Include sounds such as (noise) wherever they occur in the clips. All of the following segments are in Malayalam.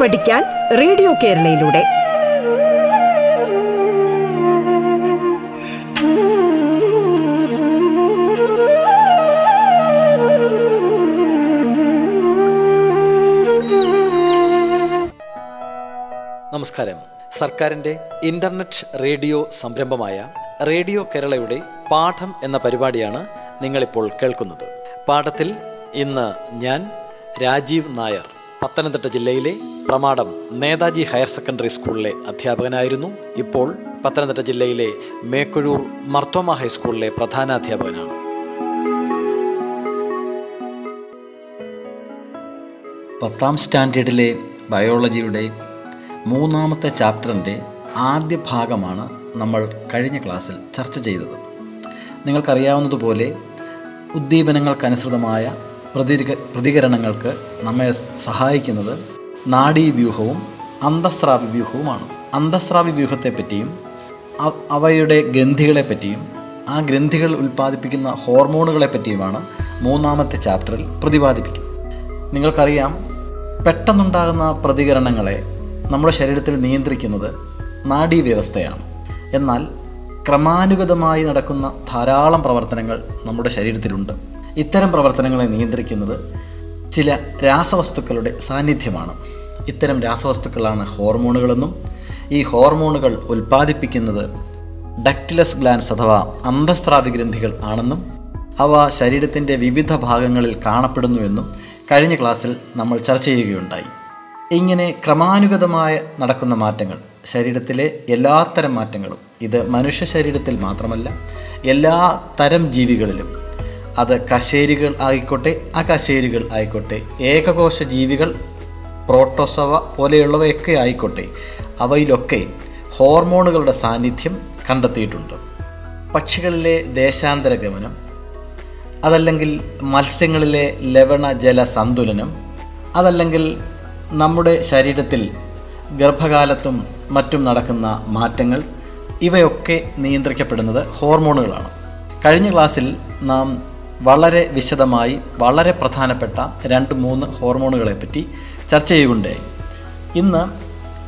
പഠിക്കാൻ റേഡിയോ കേരളയിലൂടെ. നമസ്കാരം. സർക്കാരിന്റെ ഇന്റർനെറ്റ് റേഡിയോ സംരംഭമായ റേഡിയോ കേരളയുടെ പാഠം എന്ന പരിപാടിയാണ് നിങ്ങളിപ്പോൾ കേൾക്കുന്നത്. പാഠത്തിൽ ഇന്ന് ഞാൻ രാജീവ് നായർ പത്തനംതിട്ട ജില്ലയിലെ പ്രമാടം നേതാജി ഹയർ സെക്കൻഡറി സ്കൂളിലെ അധ്യാപകനായിരുന്നു. ഇപ്പോൾ പത്തനംതിട്ട ജില്ലയിലെ മേക്കുഴൂർ മർത്തോമ ഹൈസ്കൂളിലെ പ്രധാനാധ്യാപകനാണ്. പത്താം സ്റ്റാൻഡേർഡിലെ ബയോളജിയുടെ മൂന്നാമത്തെ ചാപ്റ്ററിന്റെ ആദ്യ ഭാഗമാണ് നമ്മൾ കഴിഞ്ഞ ക്ലാസ്സിൽ ചർച്ച ചെയ്തത്. നിങ്ങൾക്കറിയാവുന്നതുപോലെ ഉദ്ദീപനങ്ങൾക്കനുസൃതമായ പ്രതിക പ്രതികരണങ്ങൾക്ക് നമ്മെ സഹായിക്കുന്നത് നാഡീവ്യൂഹവും അന്തസ്രാവി വ്യൂഹവുമാണ് അന്തസ്രാവി വ്യൂഹത്തെപ്പറ്റിയും അവ- അവയുടെ ഗ്രന്ഥികളെപ്പറ്റിയും ആ ഗ്രന്ഥികൾ ഉൽപ്പാദിപ്പിക്കുന്ന ഹോർമോണുകളെ പറ്റിയുമാണ് മൂന്നാമത്തെ ചാപ്റ്ററിൽ പ്രതിപാദിപ്പിക്കുന്നത്. നിങ്ങൾക്കറിയാം പെട്ടെന്നുണ്ടാകുന്ന പ്രതികരണങ്ങളെ നമ്മുടെ ശരീരത്തിൽ നിയന്ത്രിക്കുന്നത് നാഡീവ്യവസ്ഥയാണ്. എന്നാൽ ക്രമാനുഗതമായി നടക്കുന്ന ധാരാളം പ്രവർത്തനങ്ങൾ നമ്മുടെ ശരീരത്തിലുണ്ട്. ഇത്തരം പ്രവർത്തനങ്ങളെ നിയന്ത്രിക്കുന്നത് ചില രാസവസ്തുക്കളുടെ സാന്നിധ്യമാണ്. ഇത്തരം രാസവസ്തുക്കളാണ് ഹോർമോണുകളെന്നും ഈ ഹോർമോണുകൾ ഉൽപ്പാദിപ്പിക്കുന്നത് ഡക്റ്റിലസ് ഗ്ലാൻസ് അഥവാ അന്തസ്രാവി ഗ്രന്ഥികൾ ആണെന്നും അവ ശരീരത്തിന്റെ വിവിധ ഭാഗങ്ങളിൽ കാണപ്പെടുന്നുവെന്നും കഴിഞ്ഞ ക്ലാസ്സിൽ നമ്മൾ ചർച്ച ചെയ്യുകയുണ്ടായി. ഇങ്ങനെ ക്രമാനുഗതമായ നടക്കുന്ന മാറ്റങ്ങൾ ശരീരത്തിലെ എല്ലാത്തരം മാറ്റങ്ങളും ഇത് മനുഷ്യ ശരീരത്തിൽ മാത്രമല്ല എല്ലാ തരം ജീവികളിലും അത് കശേരികൾ ആയിക്കോട്ടെ അകശേരികൾ ആയിക്കോട്ടെ ഏകകോശ ജീവികൾ പ്രോട്ടോസവ പോലെയുള്ളവയൊക്കെ ആയിക്കോട്ടെ അവയിലൊക്കെ ഹോർമോണുകളുടെ സാന്നിധ്യം കണ്ടെത്തിയിട്ടുണ്ട്. പക്ഷികളിലെ ദേശാന്തര ഗമനം അതല്ലെങ്കിൽ മത്സ്യങ്ങളിലെ ലവണ ജല സന്തുലനം അതല്ലെങ്കിൽ നമ്മുടെ ശരീരത്തിൽ ഗർഭകാലത്തും മറ്റും നടക്കുന്ന മാറ്റങ്ങൾ ഇവയൊക്കെ നിയന്ത്രിക്കപ്പെടുന്നത് ഹോർമോണുകളാണ്. കഴിഞ്ഞ ക്ലാസ്സിൽ നാം വളരെ വിശദമായി വളരെ പ്രധാനപ്പെട്ട രണ്ട് മൂന്ന് ഹോർമോണുകളെ പറ്റി ചർച്ച ചെയ്യുകയുണ്ടായി. ഇന്ന്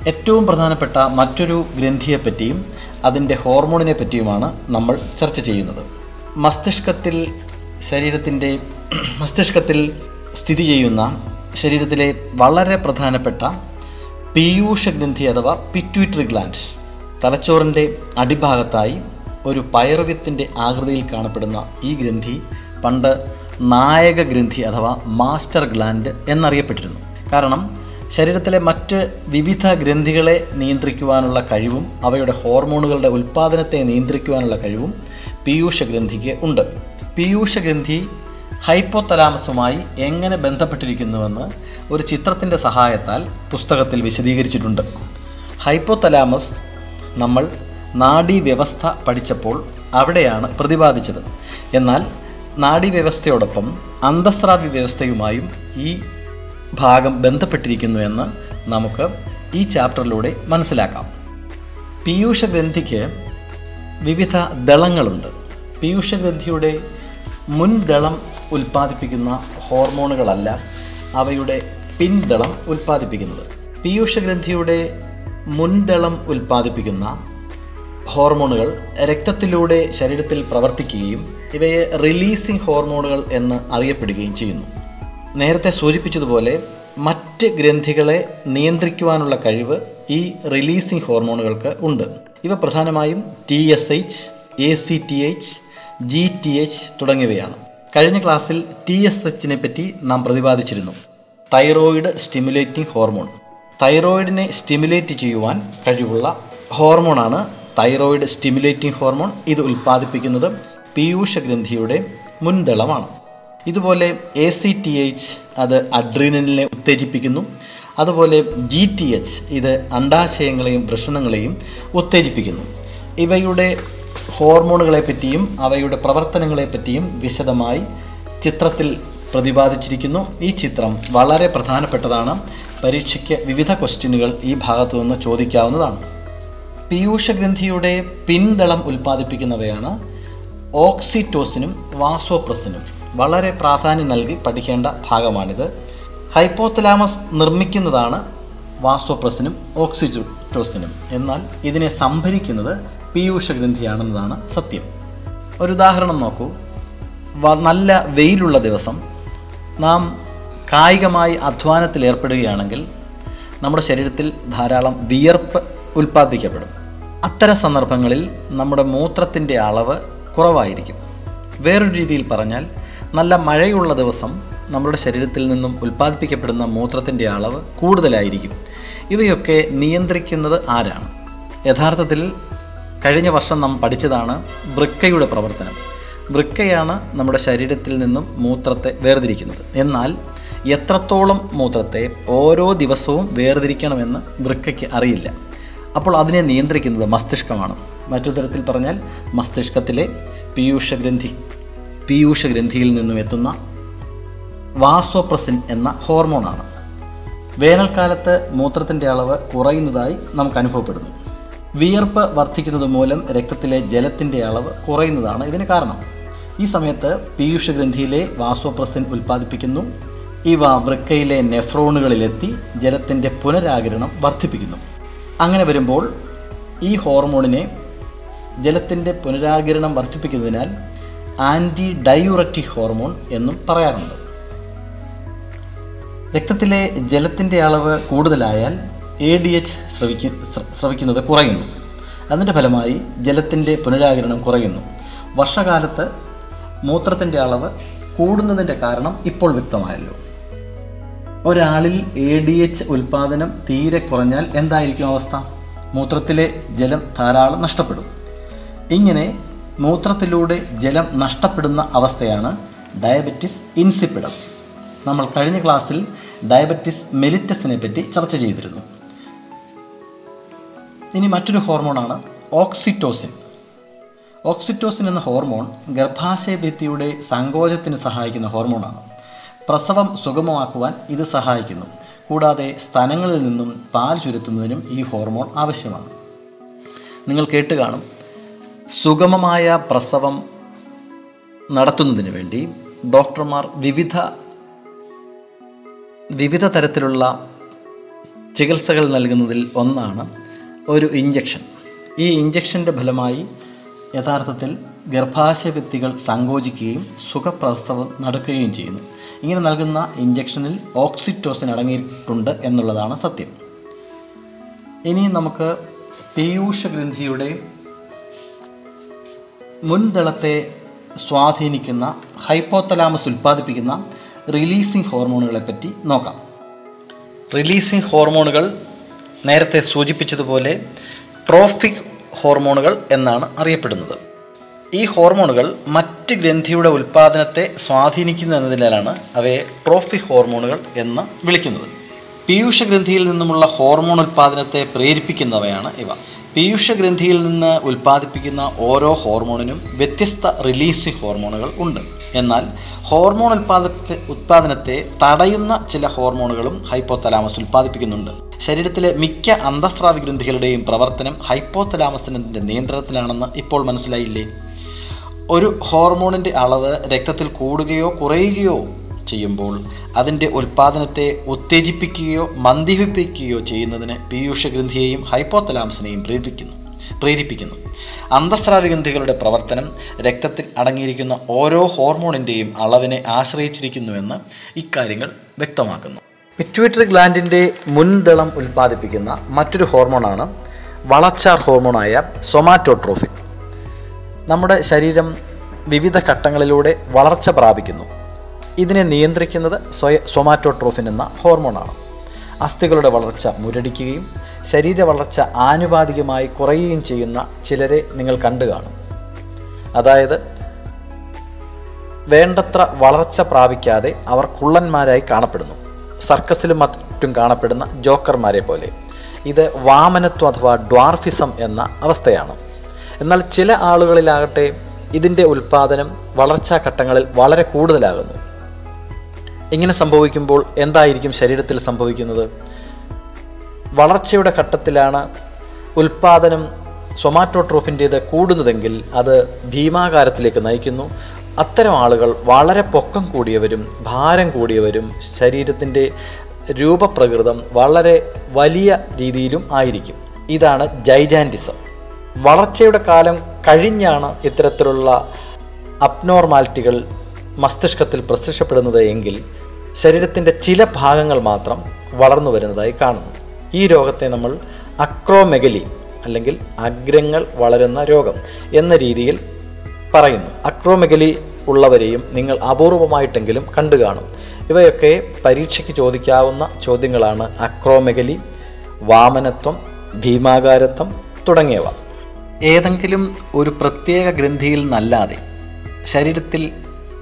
ഏറ്റവും പ്രധാനപ്പെട്ട മറ്റൊരു ഗ്രന്ഥിയെപ്പറ്റിയും അതിന്റെ ഹോർമോണിനെ പറ്റിയുമാണ് നമ്മൾ ചർച്ച ചെയ്യുന്നത്. മസ്തിഷ്കത്തിൽ ശരീരത്തിന്റെ (clears throat) മസ്തിഷ്കത്തിൽ സ്ഥിതി ചെയ്യുന്ന ശരീരത്തിലെ വളരെ പ്രധാനപ്പെട്ട പീയൂഷ ഗ്രന്ഥി അഥവാ പിറ്റ്യൂട്ടറി ഗ്ലാൻഡ് തലച്ചോറിന്റെ അടിഭാഗത്തായി ഒരു പയർവ്യത്തിന്റെ ആകൃതിയിൽ കാണപ്പെടുന്ന ഈ ഗ്രന്ഥി പണ്ട് നായക ഗ്രന്ഥി അഥവാ മാസ്റ്റർ ഗ്ലാൻഡ് എന്നറിയപ്പെട്ടിരുന്നു. കാരണം ശരീരത്തിലെ മറ്റ് വിവിധ ഗ്രന്ഥികളെ നിയന്ത്രിക്കുവാനുള്ള കഴിവും അവയുടെ ഹോർമോണുകളുടെ ഉൽപ്പാദനത്തെ നിയന്ത്രിക്കുവാനുള്ള കഴിവും പീയൂഷ ഗ്രന്ഥിക്ക് ഉണ്ട്. പീയൂഷ ഗ്രന്ഥി ഹൈപ്പോതലാമസുമായി എങ്ങനെ ബന്ധപ്പെട്ടിരിക്കുന്നുവെന്ന് ഒരു ചിത്രത്തിന്റെ സഹായത്താൽ പുസ്തകത്തിൽ വിശദീകരിച്ചിട്ടുണ്ട്. ഹൈപ്പോതലാമസ് നമ്മൾ നാഡീവ്യവസ്ഥ പഠിച്ചപ്പോൾ അവിടെയാണ് പ്രതിപാദിച്ചത്. എന്നാൽ നാഡീവ്യവസ്ഥയോടൊപ്പം അന്തസ്രാവി വ്യവസ്ഥയുമായും ഈ ഭാഗം ബന്ധപ്പെട്ടിരിക്കുന്നു എന്ന് നമുക്ക് ഈ ചാപ്റ്ററിലൂടെ മനസ്സിലാക്കാം. പീയൂഷഗ്രന്ഥിക്ക് വിവിധ ദളങ്ങളുണ്ട്. പീയൂഷഗ്രന്ഥിയുടെ മുൻദളം ഉൽപ്പാദിപ്പിക്കുന്ന ഹോർമോണുകളല്ല അവയുടെ പിൻദളം ഉൽപ്പാദിപ്പിക്കുന്നത്. പീയൂഷഗ്രന്ഥിയുടെ മുൻദളം ഉൽപ്പാദിപ്പിക്കുന്ന ഹോർമോണുകൾ രക്തത്തിലൂടെ ശരീരത്തിൽ പ്രവർത്തിക്കുകയും ഇവയെ റിലീസിംഗ് ഹോർമോണുകൾ എന്ന് അറിയപ്പെടുകയും ചെയ്യുന്നു. നേരത്തെ സൂചിപ്പിച്ചതുപോലെ മറ്റ് ഗ്രന്ഥികളെ നിയന്ത്രിക്കുവാനുള്ള കഴിവ് ഈ റിലീസിംഗ് ഹോർമോണുകൾക്ക് ഉണ്ട്. ഇവ പ്രധാനമായും T S H A C T H G T H തുടങ്ങിയവയാണ്. കഴിഞ്ഞ ക്ലാസ്സിൽ ടി എസ് എച്ചിനെ പറ്റി നാം പ്രതിപാദിച്ചിരുന്നു. തൈറോയിഡ് സ്റ്റിമുലേറ്റിംഗ് ഹോർമോൺ തൈറോയിഡിനെ സ്റ്റിമുലേറ്റ് ചെയ്യുവാൻ കഴിവുള്ള ഹോർമോണാണ് തൈറോയിഡ് സ്റ്റിമുലേറ്റിംഗ് ഹോർമോൺ ഇത് ഉൽപ്പാദിപ്പിക്കുന്നത് പീയൂഷ ഗ്രന്ഥിയുടെ മുൻദളമാണ്. ഇതുപോലെ എ സി ടി എച്ച് അത് അഡ്രീനലിനെ ഉത്തേജിപ്പിക്കുന്നു. അതുപോലെ ജി ടി എച്ച് ഇത് അണ്ടാശയങ്ങളെയും വൃഷണങ്ങളെയും ഉത്തേജിപ്പിക്കുന്നു. ഇവയുടെ ഹോർമോണുകളെ പറ്റിയും അവയുടെ പ്രവർത്തനങ്ങളെ പറ്റിയും വിശദമായി ചിത്രത്തിൽ പ്രതിപാദിച്ചിരിക്കുന്നു. ഈ ചിത്രം വളരെ പ്രധാനപ്പെട്ടതാണ്. പരീക്ഷയ്ക്ക് വിവിധ ക്വസ്റ്റ്യനുകൾ ഈ ഭാഗത്തു നിന്ന് ചോദിക്കാവുന്നതാണ്. പീയൂഷ ഗ്രന്ഥിയുടെ പിന്തളം ഉൽപ്പാദിപ്പിക്കുന്നവയാണ് ഓക്സിറ്റോസിനും വാസോപ്രസിനും വളരെ പ്രാധാന്യം നൽകി പഠിക്കേണ്ട ഭാഗമാണിത്. ഹൈപ്പോത്തലാമസ് നിർമ്മിക്കുന്നതാണ് വാസോപ്രസിനും ഓക്സിറ്റോസിനും. എന്നാൽ ഇതിനെ സംഭരിക്കുന്നത് പീയൂഷ ഗ്രന്ഥിയാണെന്നതാണ് സത്യം. ഒരു ഉദാഹരണം നോക്കൂ. നല്ല വെയിലുള്ള ദിവസം നാം കായികമായി അധ്വാനത്തിൽ ഏർപ്പെടുകയാണെങ്കിൽ നമ്മുടെ ശരീരത്തിൽ ധാരാളം വിയർപ്പ് ഉൽപ്പാദിപ്പിക്കപ്പെടും. അത്തരം സന്ദർഭങ്ങളിൽ നമ്മുടെ മൂത്രത്തിന്റെ അളവ് കുറവായിരിക്കും. വേറൊരു രീതിയിൽ പറഞ്ഞാൽ നല്ല മഴയുള്ള ദിവസം നമ്മുടെ ശരീരത്തിൽ നിന്നും ഉൽപ്പാദിപ്പിക്കപ്പെടുന്ന മൂത്രത്തിന്റെ അളവ് കൂടുതലായിരിക്കും. ഇവയൊക്കെ നിയന്ത്രിക്കുന്നത് ആരാണ്? യഥാർത്ഥത്തിൽ കഴിഞ്ഞ വർഷം നാം പഠിച്ചതാണ് വൃക്കയുടെ പ്രവർത്തനം. വൃക്കയാണ് നമ്മുടെ ശരീരത്തിൽ നിന്നും മൂത്രത്തെ വേർതിരിക്കുന്നത്. എന്നാൽ എത്രത്തോളം മൂത്രത്തെ ഓരോ ദിവസവും വേർതിരിക്കണമെന്ന് വൃക്കയ്ക്ക് അറിയില്ല. അപ്പോൾ അതിനെ നിയന്ത്രിക്കുന്നത് മസ്തിഷ്കമാണ്. മറ്റു തരത്തിൽ പറഞ്ഞാൽ മസ്തിഷ്കത്തിലെ പീയൂഷ ഗ്രന്ഥി പീയൂഷ ഗ്രന്ഥിയിൽ നിന്നും എത്തുന്ന വാസോപ്രസിൻ എന്ന ഹോർമോണാണ്. വേനൽക്കാലത്ത് മൂത്രത്തിന്റെ അളവ് കുറയുന്നതായി നമുക്ക് അനുഭവപ്പെടുന്നു. വിയർപ്പ് വർദ്ധിക്കുന്നത് മൂലം രക്തത്തിലെ ജലത്തിന്റെ അളവ് കുറയുന്നതാണ് ഇതിന് കാരണം. ഈ സമയത്ത് പീയൂഷ ഗ്രന്ഥിയിലെ വാസോപ്രസിൻ ഉൽപ്പാദിപ്പിക്കുന്നു. ഇവ വൃക്കയിലെ നെഫ്രോണുകളിലെത്തി ജലത്തിന്റെ പുനരാകിരണം വർദ്ധിപ്പിക്കുന്നു. അങ്ങനെ വരുമ്പോൾ ഈ ഹോർമോണിനെ ജലത്തിന്റെ പുനരാകിരണം വർദ്ധിപ്പിക്കുന്നതിനാൽ ആന്റി ഡയൂററ്റിക് ഹോർമോൺ എന്നും പറയാറുണ്ട്. രക്തത്തിലെ ജലത്തിന്റെ അളവ് കൂടുതലായാൽ എ ഡി എച്ച് സ്രവിക്ക ശ്രവിക്കുന്നത് കുറയുന്നു. അതിന്റെ ഫലമായി ജലത്തിന്റെ പുനരാകിരണം കുറയുന്നു. വർഷകാലത്ത് മൂത്രത്തിന്റെ അളവ് കൂടുന്നതിന്റെ കാരണം ഇപ്പോൾ വ്യക്തമായല്ലോ. ഒരാളിൽ എ ഡി എച്ച് ഉൽപ്പാദനം തീരെ കുറഞ്ഞാൽ എന്തായിരിക്കും അവസ്ഥ? മൂത്രത്തിലെ ജലം ധാരാളം നഷ്ടപ്പെടും. ഇങ്ങനെ മൂത്രത്തിലൂടെ ജലം നഷ്ടപ്പെടുന്ന അവസ്ഥയാണ് ഡയബറ്റിസ് ഇൻസിപ്പിഡസ്. നമ്മൾ കഴിഞ്ഞ ക്ലാസ്സിൽ ഡയബറ്റിസ് മെലിറ്റസിനെ പറ്റി ചർച്ച ചെയ്തിരുന്നു. ഇനി മറ്റൊരു ഹോർമോണാണ് ഓക്സിറ്റോസിൻ. ഓക്സിറ്റോസിൻ എന്ന ഹോർമോൺ ഗർഭാശയ ഭിത്തിയുടെ സങ്കോചത്തിന് സഹായിക്കുന്ന ഹോർമോണാണ്. പ്രസവം സുഗമമാക്കുവാൻ ഇത് സഹായിക്കുന്നു. കൂടാതെ സ്ഥലങ്ങളിൽ നിന്നും പാൽ ചുരുത്തുന്നതിനും ഈ ഹോർമോൺ ആവശ്യമാണ്. നിങ്ങൾ കേട്ട് കാണും. സുഗമമായ പ്രസവം നടത്തുന്നതിന് വേണ്ടി ഡോക്ടർമാർ വിവിധ വിവിധ തരത്തിലുള്ള ചികിത്സകൾ നൽകുന്നതിൽ ഒന്നാണ് ഒരു ഇഞ്ചക്ഷൻ ഈ ഇഞ്ചക്ഷന്റെ ഫലമായി യഥാർത്ഥത്തിൽ ഗർഭാശയ ഭിത്തികൾ സങ്കോചിക്കുകയും സുഖപ്രസവം നടക്കുകയും ചെയ്യുന്നു. ഇങ്ങനെ നൽകുന്ന ഇഞ്ചക്ഷനിൽ ഓക്സിറ്റോസിൻ അടങ്ങിയിട്ടുണ്ട് എന്നുള്ളതാണ് സത്യം. ഇനി നമുക്ക് പീയൂഷ ഗ്രന്ഥിയുടെ മുൻദളത്തെ സ്വാധീനിക്കുന്ന ഹൈപ്പോത്തലാമസ് ഉൽപ്പാദിപ്പിക്കുന്ന റിലീസിംഗ് ഹോർമോണുകളെ പറ്റി നോക്കാം. റിലീസിംഗ് ഹോർമോണുകൾ നേരത്തെ സൂചിപ്പിച്ചതുപോലെ ട്രോഫിക് ഹോർമോണുകൾ എന്നാണ് അറിയപ്പെടുന്നത്. ഈ ഹോർമോണുകൾ മറ്റ് ഗ്രന്ഥിയുടെ ഉൽപ്പാദനത്തെ സ്വാധീനിക്കുന്നു എന്നതിനാലാണ് അവയെ ട്രോഫിക് ഹോർമോണുകൾ എന്ന് വിളിക്കുന്നത്. പീയൂഷ ഗ്രന്ഥിയിൽ നിന്നുമുള്ള ഹോർമോൺ ഉൽപ്പാദനത്തെ പ്രേരിപ്പിക്കുന്നവയാണ് ഇവ. പീയൂഷ ഗ്രന്ഥിയിൽ നിന്ന് ഉൽപ്പാദിപ്പിക്കുന്ന ഓരോ ഹോർമോണിനും വ്യത്യസ്ത റിലീസിംഗ് ഹോർമോണുകൾ ഉണ്ട്. എന്നാൽ ഹോർമോൺ ഉൽപ്പാദനത്തെ ഉത്പാദനത്തെ തടയുന്ന ചില ഹോർമോണുകളും ഹൈപ്പോതലാമസ് ഉൽപ്പാദിപ്പിക്കുന്നുണ്ട്. ശരീരത്തിലെ മിക്ക അന്തസ്രാവി ഗ്രന്ഥികളുടെയും പ്രവർത്തനം ഹൈപ്പോതലാമസിന്റെ നിയന്ത്രണത്തിലാണെന്ന് ഇപ്പോൾ മനസ്സിലായില്ലേ? ഒരു ഹോർമോണിന്റെ അളവ് രക്തത്തിൽ കൂടുകയോ കുറയുകയോ ചെയ്യുമ്പോൾ അതിന്റെ ഉൽപ്പാദനത്തെ ഉത്തേജിപ്പിക്കുകയോ മന്ദിപ്പിക്കുകയോ ചെയ്യുന്നതിന് പീയൂഷ ഗ്രന്ഥിയെയും ഹൈപ്പോത്തലാംസിനെയും പ്രേരിപ്പിക്കുന്നു പ്രേരിപ്പിക്കുന്നു. അന്തസ്രാവി ഗ്രന്ഥികളുടെ പ്രവർത്തനം രക്തത്തിൽ അടങ്ങിയിരിക്കുന്ന ഓരോ ഹോർമോണിന്റെയും അളവിനെ ആശ്രയിച്ചിരിക്കുന്നുവെന്ന് ഇക്കാര്യങ്ങൾ വ്യക്തമാക്കുന്നു. പിറ്റ്യൂട്ടറി ഗ്ലാൻഡിന്റെ മുൻദളം ഉൽപ്പാദിപ്പിക്കുന്ന മറ്റൊരു ഹോർമോണാണ് വളച്ചാർ ഹോർമോണായ സൊമാറ്റോട്രോഫിൻ. നമ്മുടെ ശരീരം വിവിധ ഘട്ടങ്ങളിലൂടെ വളർച്ച പ്രാപിക്കുന്നു. ഇതിനെ നിയന്ത്രിക്കുന്നത് സ്വയ സൊമാറ്റോട്രോഫിൻ എന്ന ഹോർമോണാണ്. അസ്ഥികളുടെ വളർച്ച മുരടിക്കുകയും ശരീര വളർച്ച ആനുപാതികമായി കുറയുകയും ചെയ്യുന്ന ചിലരെ നിങ്ങൾ കണ്ടു കാണും. അതായത് വേണ്ടത്ര വളർച്ച പ്രാപിക്കാതെ അവർ കുള്ളന്മാരായി കാണപ്പെടുന്നു. സർക്കസിലും മറ്റും കാണപ്പെടുന്ന ജോക്കർമാരെ പോലെ. ഇത് വാമനത്വം അഥവാ ഡ്വാർഫിസം എന്ന അവസ്ഥയാണ്. എന്നാൽ ചില ആളുകളിലാകട്ടെ ഇതിന്റെ ഉൽപ്പാദനം വളർച്ചാ ഘട്ടങ്ങളിൽ വളരെ കൂടുതലാകുന്നു. ഇങ്ങനെ സംഭവിക്കുമ്പോൾ എന്തായിരിക്കും ശരീരത്തിൽ സംഭവിക്കുന്നത്? വളർച്ചയുടെ ഘട്ടത്തിലാണ് ഉൽപ്പാദനം സൊമാറ്റോട്രോഫിന്റേത് കൂടുന്നതെങ്കിൽ അത് ഭീമാകാരത്തിലേക്ക് നയിക്കുന്നു. അത്തരം ആളുകൾ വളരെ പൊക്കം കൂടിയവരും ഭാരം കൂടിയവരും ശരീരത്തിന്റെ രൂപപ്രകൃതം വളരെ വലിയ രീതിയിലും ആയിരിക്കും. ഇതാണ് ജൈജാന്റിസം. വളർച്ചയുടെ കാലം കഴിഞ്ഞാണ് ഇത്തരത്തിലുള്ള അബ്നോർമാലിറ്റികൾ മസ്തിഷ്കത്തിൽ പ്രത്യക്ഷപ്പെടുന്നത് എങ്കിൽ ശരീരത്തിന്റെ ചില ഭാഗങ്ങൾ മാത്രം വളർന്നു വരുന്നതായി കാണുന്നു. ഈ രോഗത്തെ നമ്മൾ അക്രോമെഗലി അല്ലെങ്കിൽ അഗ്രങ്ങൾ വളരുന്ന രോഗം എന്ന രീതിയിൽ പറയുന്നു. അക്രോമെഗലി ഉള്ളവരെയും നിങ്ങൾ അപൂർവമായിട്ടെങ്കിലും കണ്ടു കാണും. ഇവയൊക്കെ പരീക്ഷയ്ക്ക് ചോദിക്കാവുന്ന ചോദ്യങ്ങളാണ് അക്രോമെഗലി വാമനത്വം ഭീമാകാരത്വം തുടങ്ങിയവ. ഏതെങ്കിലും ഒരു പ്രത്യേക ഗ്രന്ഥിയിൽ നിന്നല്ലാതെ ശരീരത്തിൽ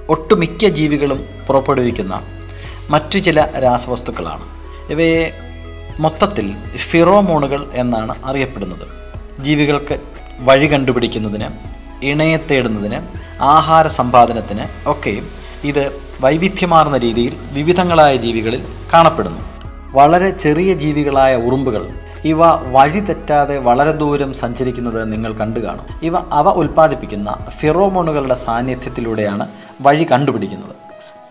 ഒട്ടുമിക്ക ജീവികളും പുറപ്പെടുവിക്കുന്ന മറ്റു ചില രാസവസ്തുക്കളാണ്. ഇവയെ മൊത്തത്തിൽ ഫിറോമോണുകൾ എന്നാണ് അറിയപ്പെടുന്നത്. ജീവികൾക്ക് വഴി കണ്ടുപിടിക്കുന്നതിന് ഇണയെ തേടുന്നതിന് ആഹാര സമ്പാദനത്തിന് ഒക്കെയും ഇത് വൈവിധ്യമാർന്ന രീതിയിൽ വിവിധങ്ങളായ ജീവികളിൽ കാണപ്പെടുന്നു. വളരെ ചെറിയ ജീവികളായ ഉറുമ്പുകൾ ഇവ വഴി തെറ്റാതെ വളരെ ദൂരം സഞ്ചരിക്കുന്നത് നിങ്ങൾ കണ്ടു കാണും. ഇവ അവ ഉൽപ്പാദിപ്പിക്കുന്ന ഫിറോമോണുകളുടെ സാന്നിധ്യത്തിലൂടെയാണ് വഴി കണ്ടുപിടിക്കുന്നത്.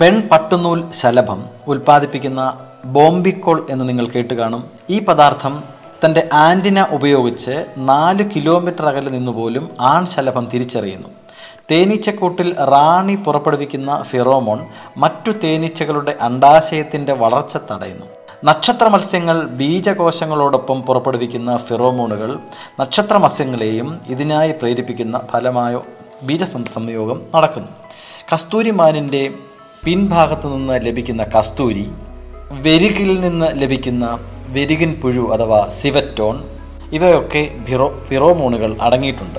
പെൺ പട്ടുനൂൽ ശലഭം ഉൽപ്പാദിപ്പിക്കുന്ന ബോംബിക്കോൾ എന്ന് നിങ്ങൾ കേട്ട് കാണും. ഈ പദാർത്ഥം തന്റെ ആന്റിന ഉപയോഗിച്ച് നാല് കിലോമീറ്റർ അകലെ നിന്നുപോലും ആൺ ശലഭം തിരിച്ചറിയുന്നു. തേനീച്ചക്കൂട്ടിൽ റാണി പുറപ്പെടുവിക്കുന്ന ഫിറോമോൺ മറ്റു തേനീച്ചകളുടെ അണ്ടാശയത്തിന്റെ വളർച്ച തടയുന്നു. നക്ഷത്ര മത്സ്യങ്ങൾ ബീജകോശങ്ങളോടൊപ്പം പുറപ്പെടുവിക്കുന്ന ഫിറോമോണുകൾ നക്ഷത്ര മത്സ്യങ്ങളെയും ഇതിനായി പ്രേരിപ്പിക്കുന്ന ഫലമായോ ബീജ സംയോഗം നടക്കുന്നു. കസ്തൂരിമാനിന്റെ പിൻഭാഗത്തു നിന്ന് ലഭിക്കുന്ന കസ്തൂരി വെരുകിൽ നിന്ന് ലഭിക്കുന്ന വെരുകിൻ പുഴു അഥവാ സിവറ്റോൺ ഇവയൊക്കെ ഫിറോ ഫിറോമോണുകൾ അടങ്ങിയിട്ടുണ്ട്.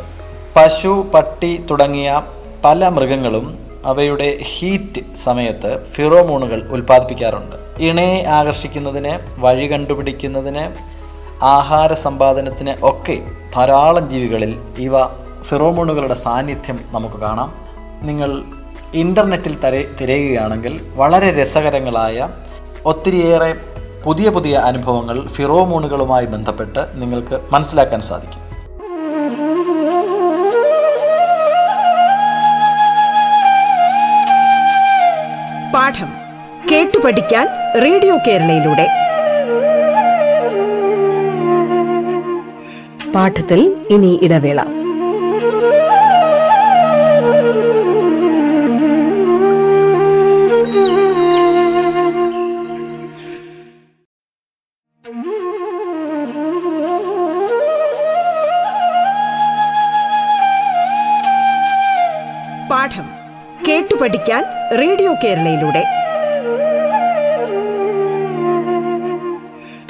പശു പട്ടി തുടങ്ങിയ പല മൃഗങ്ങളും അവയുടെ ഹീറ്റ് സമയത്ത് ഫിറോമോണുകൾ ഉൽപ്പാദിപ്പിക്കാറുണ്ട്. ഇണയെ ആകർഷിക്കുന്നതിന് വഴി കണ്ടുപിടിക്കുന്നതിന് ആഹാര സമ്പാദനത്തിന് ഒക്കെ ധാരാളം ജീവികളിൽ ഇവ ഫിറോമോണുകളുടെ സാന്നിധ്യം നമുക്ക് കാണാം. നിങ്ങൾ ഇന്റർനെറ്റിൽ തര തിരയുകയാണെങ്കിൽ വളരെ രസകരങ്ങളായ ഒത്തിരിയേറെ പുതിയ പുതിയ അനുഭവങ്ങൾ ഫിറോമോണുകളുമായി ബന്ധപ്പെട്ട് നിങ്ങൾക്ക് മനസ്സിലാക്കാൻ സാധിക്കും. പാഠം കേട്ടു പഠിക്കാൻ റേഡിയോ കേരളയിലൂടെ. പാഠത്തിൽ ഇനി ഇടവേള. കേരളയിലൂടെ.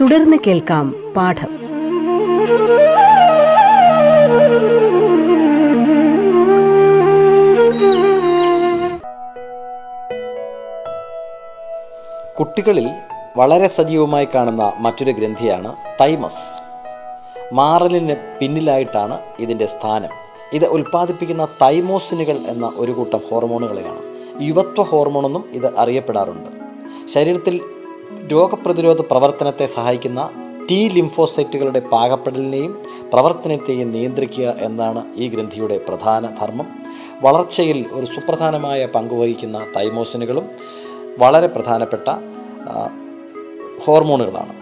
തുടർന്ന് കേൾക്കാം പാഠം. കുട്ടികളിൽ വളരെ സജീവമായി കാണുന്ന മറ്റൊരു ഗ്രന്ഥിയാണ് തൈമസ്. മാറലിന് പിന്നിലായിട്ടാണ് ഇതിന്റെ സ്ഥാനം. ഇത് ഉൽപ്പാദിപ്പിക്കുന്ന തൈമോസിനുകൾ എന്ന ഒരു കൂട്ടം ഹോർമോണുകളെയാണ്. യുവത്വ ഹോർമോണെന്നും ഇത് അറിയപ്പെടാറുണ്ട്. ശരീരത്തിൽ രോഗപ്രതിരോധ പ്രവർത്തനത്തെ സഹായിക്കുന്ന ടി ലിംഫോസൈറ്റുകളുടെ പാകപ്പെടലിനെയും പ്രവർത്തനത്തെയും നിയന്ത്രിക്കുക എന്നാണ് ഈ ഗ്രന്ഥിയുടെ പ്രധാന ധർമ്മം. വളർച്ചയിൽ ഒരു സുപ്രധാനമായ പങ്കുവഹിക്കുന്ന തൈമോസിനുകളും വളരെ പ്രധാനപ്പെട്ട ഹോർമോണുകളാണ്.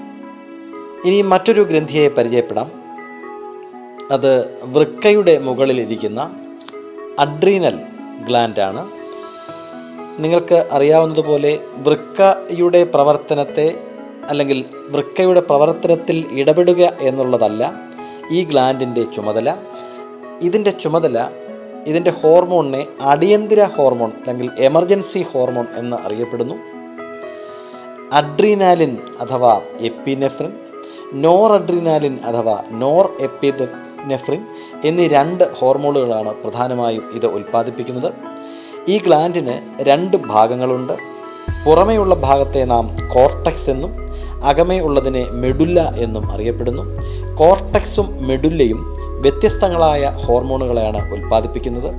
ഇനി മറ്റൊരു ഗ്രന്ഥിയെ പരിചയപ്പെടാം. അത് വൃക്കയുടെ മുകളിലിരിക്കുന്ന അഡ്രീനൽ ഗ്ലാൻഡാണ്. നിങ്ങൾക്ക് അറിയാവുന്നതുപോലെ വൃക്കയുടെ പ്രവർത്തനത്തെ അല്ലെങ്കിൽ വൃക്കയുടെ പ്രവർത്തനത്തിൽ ഇടപെടുക എന്നുള്ളതല്ല ഈ ഗ്ലാൻഡിന്റെ ചുമതല. ഇതിന്റെ ചുമതല ഇതിന്റെ ഹോർമോണിനെ അടിയന്തര ഹോർമോൺ അല്ലെങ്കിൽ എമർജൻസി ഹോർമോൺ എന്ന് അറിയപ്പെടുന്നു. അഡ്രീനാലിൻ അഥവാ എപ്പിനെഫ്രിൻ നോർ അഡ്രീനാലിൻ അഥവാ നോർ എപ്പിനെഫ്രിൻ എന്നീ രണ്ട് ഹോർമോണുകളാണ് പ്രധാനമായും ഇത് ഉൽപ്പാദിപ്പിക്കുന്നത്. ഈ ഗ്ലാൻഡിന് രണ്ട് ഭാഗങ്ങളുണ്ട്. പുറമേയുള്ള ഭാഗത്തെ നാം കോർട്ടക്സ് എന്നും അകമേ ഉള്ളതിനെ മെഡുല്ല എന്നും അറിയപ്പെടുന്നു. കോർട്ടക്സും മെഡുല്ലയും വ്യത്യസ്തങ്ങളായ ഹോർമോണുകളെയാണ് ഉൽപ്പാദിപ്പിക്കുന്നത്.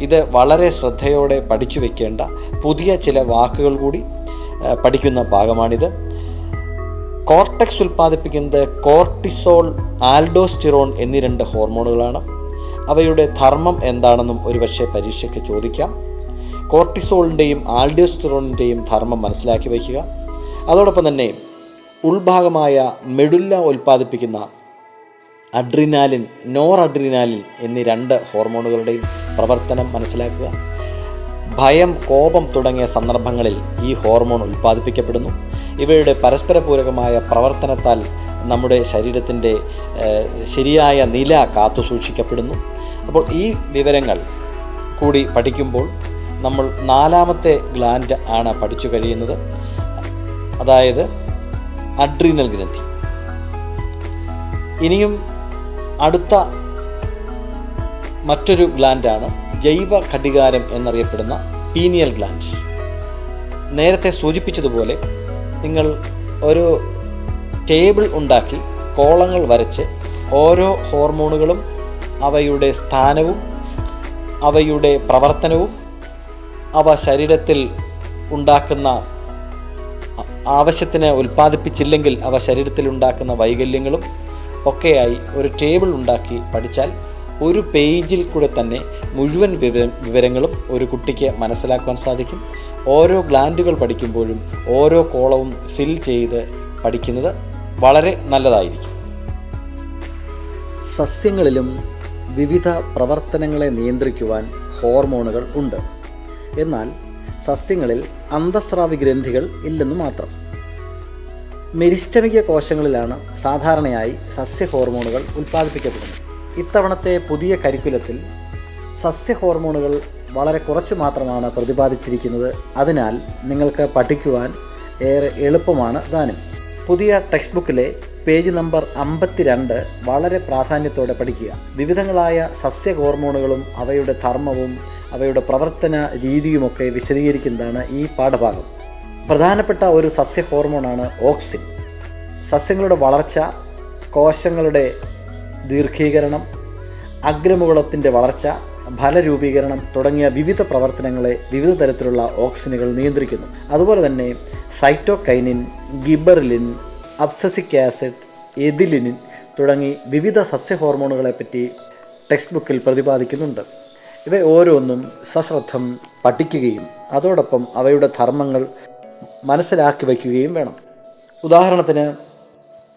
ഇത് വളരെ ശ്രദ്ധയോടെ പഠിച്ചു വെക്കേണ്ട പുതിയ ചില വാക്കുകൾ കൂടി പഠിക്കുന്ന ഭാഗമാണിത്. കോർട്ടക്സ് ഉൽപ്പാദിപ്പിക്കുന്നത് കോർട്ടിസോൾ ആൽഡോസ്റ്റിറോൺ എന്നീ രണ്ട് ഹോർമോണുകളാണ്. അവയുടെ ധർമ്മം എന്താണെന്നും ഒരുപക്ഷെ പരീക്ഷയ്ക്ക് ചോദിക്കാം. കോർട്ടിസോളിന്റെയും ആൽഡോസ്റ്റിറോണിന്റെയും ധർമ്മം മനസ്സിലാക്കി വയ്ക്കുക. അതോടൊപ്പം തന്നെ ഉൾഭാഗമായ മെഡുല്ല ഉൽപ്പാദിപ്പിക്കുന്ന അഡ്രിനാലിൻ നോർ അഡ്രിനാലിൻ എന്നീ രണ്ട് ഹോർമോണുകളുടെയും പ്രവർത്തനം മനസ്സിലാക്കുക. ഭയം കോപം തുടങ്ങിയ സന്ദർഭങ്ങളിൽ ഈ ഹോർമോൺ ഉൽപ്പാദിപ്പിക്കപ്പെടുന്നു. ഇവയുടെ പരസ്പര പൂരകമായ പ്രവർത്തനത്താൽ നമ്മുടെ ശരീരത്തിന്റെ ശരിയായ നില കാത്തു സൂക്ഷിക്കപ്പെടുന്നു അപ്പോൾ ഈ വിവരങ്ങൾ കൂടി പഠിക്കുമ്പോൾ നമ്മൾ നാലാമത്തെ ഗ്ലാൻഡ് ആണ് പഠിച്ചു കഴിയുന്നത്. അതായത് അഡ്രീനൽ ഗ്രന്ഥി. ഇനിയും അടുത്ത മറ്റൊരു ഗ്ലാൻഡാണ് ജൈവ ഘടികാരം എന്നറിയപ്പെടുന്ന പീനിയൽ ഗ്ലാൻഡ് നേരത്തെ സൂചിപ്പിച്ചതുപോലെ നിങ്ങൾ ഒരു ടേബിൾ ഉണ്ടാക്കി കോളങ്ങൾ വരച്ച് ഓരോ ഹോർമോണുകളും അവയുടെ സ്ഥാനവും അവയുടെ പ്രവർത്തനവും അവ ശരീരത്തിൽ ഉണ്ടാക്കുന്ന ആവശ്യത്തിന് ഉൽപ്പാദിപ്പിച്ചില്ലെങ്കിൽ അവ ശരീരത്തിൽ ഉണ്ടാക്കുന്ന വൈകല്യങ്ങളും ഒക്കെയായി ഒരു ടേബിൾ ഉണ്ടാക്കി പഠിച്ചാൽ ഒരു പേജിൽ കൂടെ തന്നെ മുഴുവൻ വിവര വിവരങ്ങളും ഒരു കുട്ടിക്ക് മനസ്സിലാക്കുവാൻ സാധിക്കും. ഓരോ ഗ്ലാൻഡുകൾ പഠിക്കുമ്പോഴും ഓരോ കോളവും ഫിൽ ചെയ്ത് പഠിക്കുന്നത് വളരെ നല്ലതായിരിക്കും. സസ്യങ്ങളിലും വിവിധ പ്രവർത്തനങ്ങളെ നിയന്ത്രിക്കുവാൻ ഹോർമോണുകൾ ഉണ്ട്. എന്നാൽ സസ്യങ്ങളിൽ അന്തസ്രാവി ഗ്രന്ഥികൾ ഇല്ലെന്നു മാത്രം. മെരിസ്റ്റമിക കോശങ്ങളിലാണ് സാധാരണയായി സസ്യ ഹോർമോണുകൾ ഉൽപ്പാദിപ്പിക്കപ്പെടുന്നത്. ഇത്തവണത്തെ പുതിയ കരിക്കുലത്തിൽ സസ്യ ഹോർമോണുകൾ വളരെ കുറച്ചു മാത്രമാണ് പ്രതിപാദിച്ചിരിക്കുന്നത്. അതിനാൽ നിങ്ങൾക്ക് പഠിക്കുവാൻ ഏറെ എളുപ്പമാണ് ദാനം. പുതിയ ടെക്സ്റ്റ് ബുക്കിലെ പേജ് നമ്പർ അമ്പത്തിരണ്ട് വളരെ പ്രാധാന്യത്തോടെ പഠിക്കുക. വിവിധങ്ങളായ സസ്യ ഹോർമോണുകളും അവയുടെ ധർമ്മവും അവയുടെ പ്രവർത്തന രീതിയുമൊക്കെ വിശദീകരിക്കുന്നതാണ് ഈ പാഠഭാഗം. പ്രധാനപ്പെട്ട ഒരു സസ്യ ഹോർമോണാണ് ഓക്സിൻ. സസ്യങ്ങളുടെ വളർച്ച കോശങ്ങളുടെ ദീർഘീകരണം അഗ്രമുകുളത്തിന്റെ വളർച്ച ഫലരൂപീകരണം തുടങ്ങിയ വിവിധ പ്രവർത്തനങ്ങളെ വിവിധ തരത്തിലുള്ള ഓക്സിനുകൾ നിയന്ത്രിക്കുന്നു. അതുപോലെ തന്നെ cytokinin gibberellin abscisic acid ethylene തുടങ്ങി വിവിധ സസ്യ ഹോർമോണുകളെ പറ്റി ടെക്സ്റ്റ് ബുക്കിൽ പ്രതിപാദിക്കുന്നുണ്ട്. ഇവ ഓരോന്നും സശ്രദ്ധം പഠിക്കുകയും അതോടൊപ്പം അവയുടെ ധർമ്മങ്ങൾ മനസ്സിലാക്കി വയ്ക്കുകയും വേണം. ഉദാഹരണത്തിന്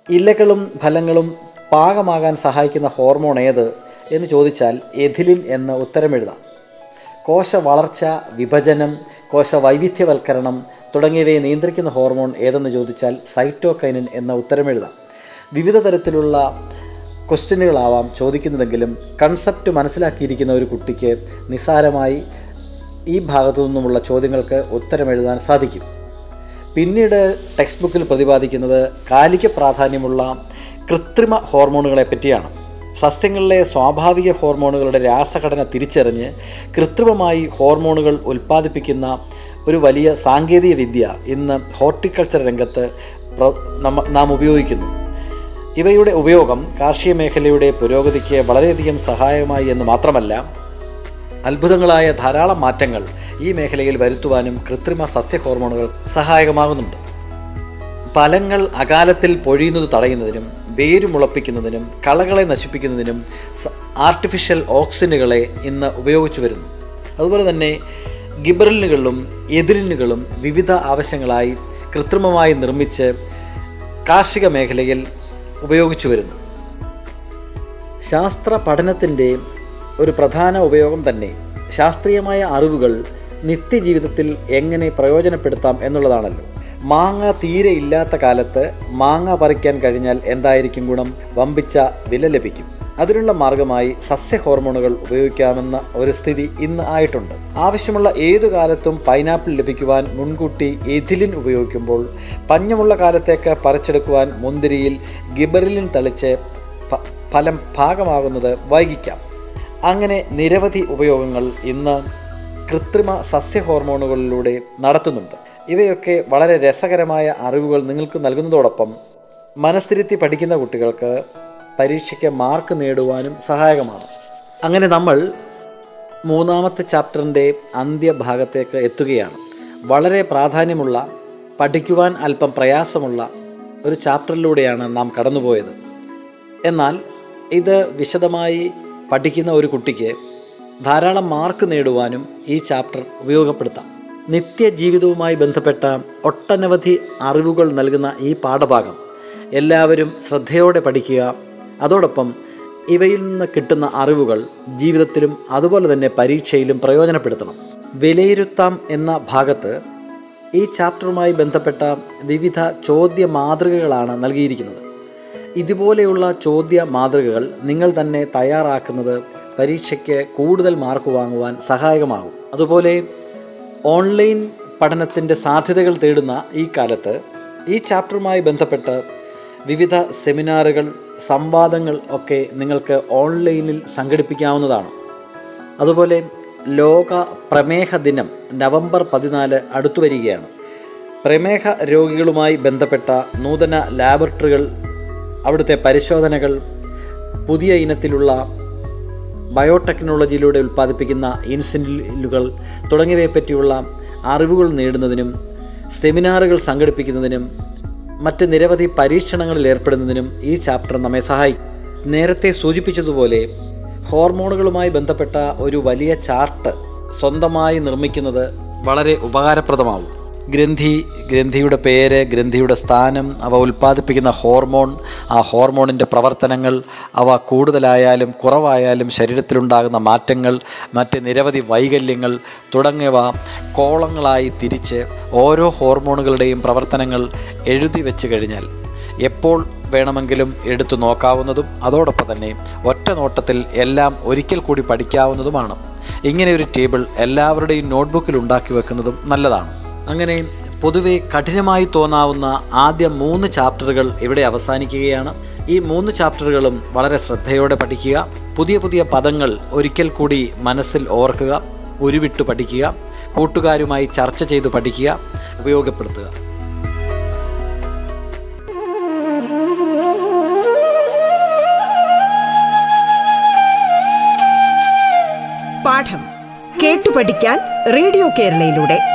ഇലകളും ഫലങ്ങളും പാകമാകാൻ സഹായിക്കുന്ന ഹോർമോൺ ഏത് എന്ന് ചോദിച്ചാൽ എഥിലിൻ എന്ന് ഉത്തരം എഴുതാം. കോശ വളർച്ച വിഭജനം കോശ വൈവിധ്യവൽക്കരണം തുടങ്ങിയവയെ നിയന്ത്രിക്കുന്ന ഹോർമോൺ ഏതെന്ന് ചോദിച്ചാൽ സൈറ്റോകൈനിൻ എന്ന ഉത്തരം എഴുതാം. വിവിധ തരത്തിലുള്ള ക്വസ്റ്റ്യനുകളാവാം ചോദിക്കുന്നതെങ്കിലും കൺസെപ്റ്റ് മനസ്സിലാക്കിയിരിക്കുന്ന ഒരു കുട്ടിക്ക് നിസ്സാരമായി ഈ ഭാഗത്തു നിന്നുമുള്ള ചോദ്യങ്ങൾക്ക് ഉത്തരം എഴുതാൻ സാധിക്കും. പിന്നീട് ടെക്സ്റ്റ് ബുക്കിൽ പ്രതിപാദിക്കുന്നത് കാലിക പ്രാധാന്യമുള്ള കൃത്രിമ ഹോർമോണുകളെ പറ്റിയാണ്. സസ്യങ്ങളിലെ സ്വാഭാവിക ഹോർമോണുകളുടെ രാസഘടന തിരിച്ചറിഞ്ഞ് കൃത്രിമമായി ഹോർമോണുകൾ ഉൽപ്പാദിപ്പിക്കുന്ന ഒരു വലിയ സാങ്കേതിക വിദ്യ ഇന്ന് ഹോർട്ടിക്കൾച്ചർ രംഗത്ത് നാം ഉപയോഗിക്കുന്നു. ഇവയുടെ ഉപയോഗം കാർഷിക മേഖലയുടെ പുരോഗതിക്ക് വളരെയധികം സഹായകമായി എന്ന് മാത്രമല്ല അത്ഭുതങ്ങളായ ധാരാളം മാറ്റങ്ങൾ ഈ മേഖലയിൽ വരുത്തുവാനും കൃത്രിമ സസ്യ ഹോർമോണുകൾ സഹായകമാകുന്നുണ്ട്. ഫലങ്ങൾ അകാലത്തിൽ പൊഴിയുന്നത് തടയുന്നതിനും വേര് മുളപ്പിക്കുന്നതിനും കളകളെ നശിപ്പിക്കുന്നതിനും ആർട്ടിഫിഷ്യൽ ഓക്സിനുകളെ ഇന്ന് ഉപയോഗിച്ചു വരുന്നു. അതുപോലെ തന്നെ ഗിബറലിനുകളും എതിരിനുകളും വിവിധ ആവശ്യങ്ങളായി കൃത്രിമമായി നിർമ്മിച്ച് കാർഷിക മേഖലയിൽ ഉപയോഗിച്ചു വരുന്നു. ശാസ്ത്ര പഠനത്തിന്റെ ഒരു പ്രധാന ഉപയോഗം തന്നെ ശാസ്ത്രീയമായ അറിവുകൾ നിത്യജീവിതത്തിൽ എങ്ങനെ പ്രയോജനപ്പെടുത്താം എന്നുള്ളതാണല്ലോ. മാങ്ങ തീരെ ഇല്ലാത്ത കാലത്ത് മാങ്ങ പറിക്കാൻ കഴിഞ്ഞാൽ എന്തായിരിക്കും ഗുണം? വമ്പിച്ച വില ലഭിക്കും. അതിനുള്ള മാർഗമായി സസ്യ ഹോർമോണുകൾ ഉപയോഗിക്കാമെന്ന ഒരു സ്ഥിതി ഇന്ന് ആയിട്ടുണ്ട്. ആവശ്യമുള്ള ഏതു കാലത്തും പൈനാപ്പിൾ ലഭിക്കുവാൻ മുൻകൂട്ടി എഥിലിൻ ഉപയോഗിക്കുമ്പോൾ പഞ്ഞമുള്ള കാലത്തേക്ക് പറിച്ചെടുക്കുവാൻ മുന്തിരിയിൽ ഗിബറിലിൻ തളിച്ച് ഫലം ഭാഗമാകുന്നത് വൈകിക്കാം. അങ്ങനെ നിരവധി ഉപയോഗങ്ങൾ ഇന്ന് കൃത്രിമ സസ്യ ഹോർമോണുകളിലൂടെ നടത്തുന്നുണ്ട്. ഇവയൊക്കെ വളരെ രസകരമായ അറിവുകൾ നിങ്ങൾക്ക് നൽകുന്നതോടൊപ്പം മനസ്സിരുത്തി പഠിക്കുന്ന കുട്ടികൾക്ക് പരീക്ഷയ്ക്ക് മാർക്ക് നേടുവാനും സഹായകമാണ്. അങ്ങനെ നമ്മൾ മൂന്നാമത്തെ ചാപ്റ്ററിന്റെ അന്ത്യഭാഗത്തേക്ക് എത്തുകയാണ്. വളരെ പ്രാധാന്യമുള്ള പഠിക്കുവാൻ അല്പം പ്രയാസമുള്ള ഒരു ചാപ്റ്ററിലൂടെയാണ് നാം കടന്നുപോയത്. എന്നാൽ ഇത് വിശദമായി പഠിക്കുന്ന ഒരു കുട്ടിക്ക് ധാരാളം മാർക്ക് നേടുവാനും ഈ ചാപ്റ്റർ ഉപയോഗപ്പെടുത്താം. നിത്യജീവിതവുമായി ബന്ധപ്പെട്ട ഒട്ടനവധി അറിവുകൾ നൽകുന്ന ഈ പാഠഭാഗം എല്ലാവരും ശ്രദ്ധയോടെ പഠിക്കുക അതോടൊപ്പം ഇവയിൽ നിന്ന് കിട്ടുന്ന അറിവുകൾ ജീവിതത്തിലും അതുപോലെ തന്നെ പരീക്ഷയിലും പ്രയോജനപ്പെടുത്തണം. വിലയിരുത്താം എന്ന ഭാഗത്ത് ഈ ചാപ്റ്ററുമായി ബന്ധപ്പെട്ട വിവിധ ചോദ്യ മാതൃകകളാണ് നൽകിയിരിക്കുന്നത്. ഇതുപോലെയുള്ള ചോദ്യ മാതൃകകൾ നിങ്ങൾ തന്നെ തയ്യാറാക്കുന്നത് പരീക്ഷയ്ക്ക് കൂടുതൽ മാർക്ക് വാങ്ങുവാൻ സഹായകമാകും. അതുപോലെ ഓൺലൈൻ പഠനത്തിന്റെ സാധ്യതകൾ തേടുന്ന ഈ കാലത്ത് ഈ ചാപ്റ്ററുമായി ബന്ധപ്പെട്ട് വിവിധ സെമിനാറുകൾ സംവാദങ്ങൾ ഒക്കെ നിങ്ങൾക്ക് ഓൺലൈനിൽ സംഘടിപ്പിക്കാവുന്നതാണ്. അതുപോലെ ലോക പ്രമേഹ ദിനം നവംബർ പതിനാല് അടുത്തു വരികയാണ്. പ്രമേഹ രോഗികളുമായി ബന്ധപ്പെട്ട നൂതന ലാബറട്ടറികൾ അവിടുത്തെ പരിശോധനകൾ പുതിയ ഇനത്തിലുള്ള ബയോടെക്നോളജിയിലൂടെ ഉൽപ്പാദിപ്പിക്കുന്ന ഇൻസുലിനുകൾ തുടങ്ങിയവയെ പറ്റിയുള്ള അറിവുകൾ നേടുന്നതിനും സെമിനാറുകൾ സംഘടിപ്പിക്കുന്നതിനും മറ്റ് നിരവധി പരീക്ഷണങ്ങളിൽ ഏർപ്പെടുന്നതിനും ഈ ചാപ്റ്റർ നമ്മെ സഹായിക്കും നേരത്തെ സൂചിപ്പിച്ചതുപോലെ ഹോർമോണുകളുമായി ബന്ധപ്പെട്ട ഒരു വലിയ ചാർട്ട് സ്വന്തമായി നിർമ്മിക്കുന്നത് വളരെ ഉപകാരപ്രദമാവും. ഗ്രന്ഥി ഗ്രന്ഥിയുടെ പേര് ഗ്രന്ഥിയുടെ സ്ഥാനം അവ ഉൽപ്പാദിപ്പിക്കുന്ന ഹോർമോൺ ആ ഹോർമോണിന്റെ പ്രവർത്തനങ്ങൾ അവ കൂടുതലായാലും കുറവായാലും ശരീരത്തിലുണ്ടാകുന്ന മാറ്റങ്ങൾ മറ്റ് നിരവധി വൈകല്യങ്ങൾ തുടങ്ങിയവ കോളങ്ങളായി തിരിച്ച് ഓരോ ഹോർമോണുകളുടെയും പ്രവർത്തനങ്ങൾ എഴുതി വെച്ച് കഴിഞ്ഞാൽ എപ്പോൾ വേണമെങ്കിലും എടുത്തു നോക്കാവുന്നതും അതോടൊപ്പം തന്നെ ഒറ്റ നോട്ടത്തിൽ എല്ലാം ഒരിക്കൽ കൂടി പഠിക്കാവുന്നതുമാണ്. ഇങ്ങനെ ഒരു ടേബിൾ എല്ലാവരുടെയും നോട്ട്ബുക്കിൽ ഉണ്ടാക്കി വെക്കുന്നതും നല്ലതാണ്. അങ്ങനെ പൊതുവെ കഠിനമായി തോന്നാവുന്ന ആദ്യ മൂന്ന് ചാപ്റ്ററുകൾ ഇവിടെ അവസാനിക്കുകയാണ്. ഈ മൂന്ന് ചാപ്റ്ററുകളും വളരെ ശ്രദ്ധയോടെ പഠിക്കുക. പുതിയ പുതിയ പദങ്ങൾ ഒരിക്കൽ കൂടി മനസ്സിൽ ഓർക്കുക. ഉരുവിട്ട് പഠിക്കുക. കൂട്ടുകാരുമായി ചർച്ച ചെയ്ത് പഠിക്കുക. ഉപയോഗപ്പെടുത്തുക. പാഠം കേട്ടു പഠിക്കാൻ റേഡിയോ കേരളയിലൂടെ.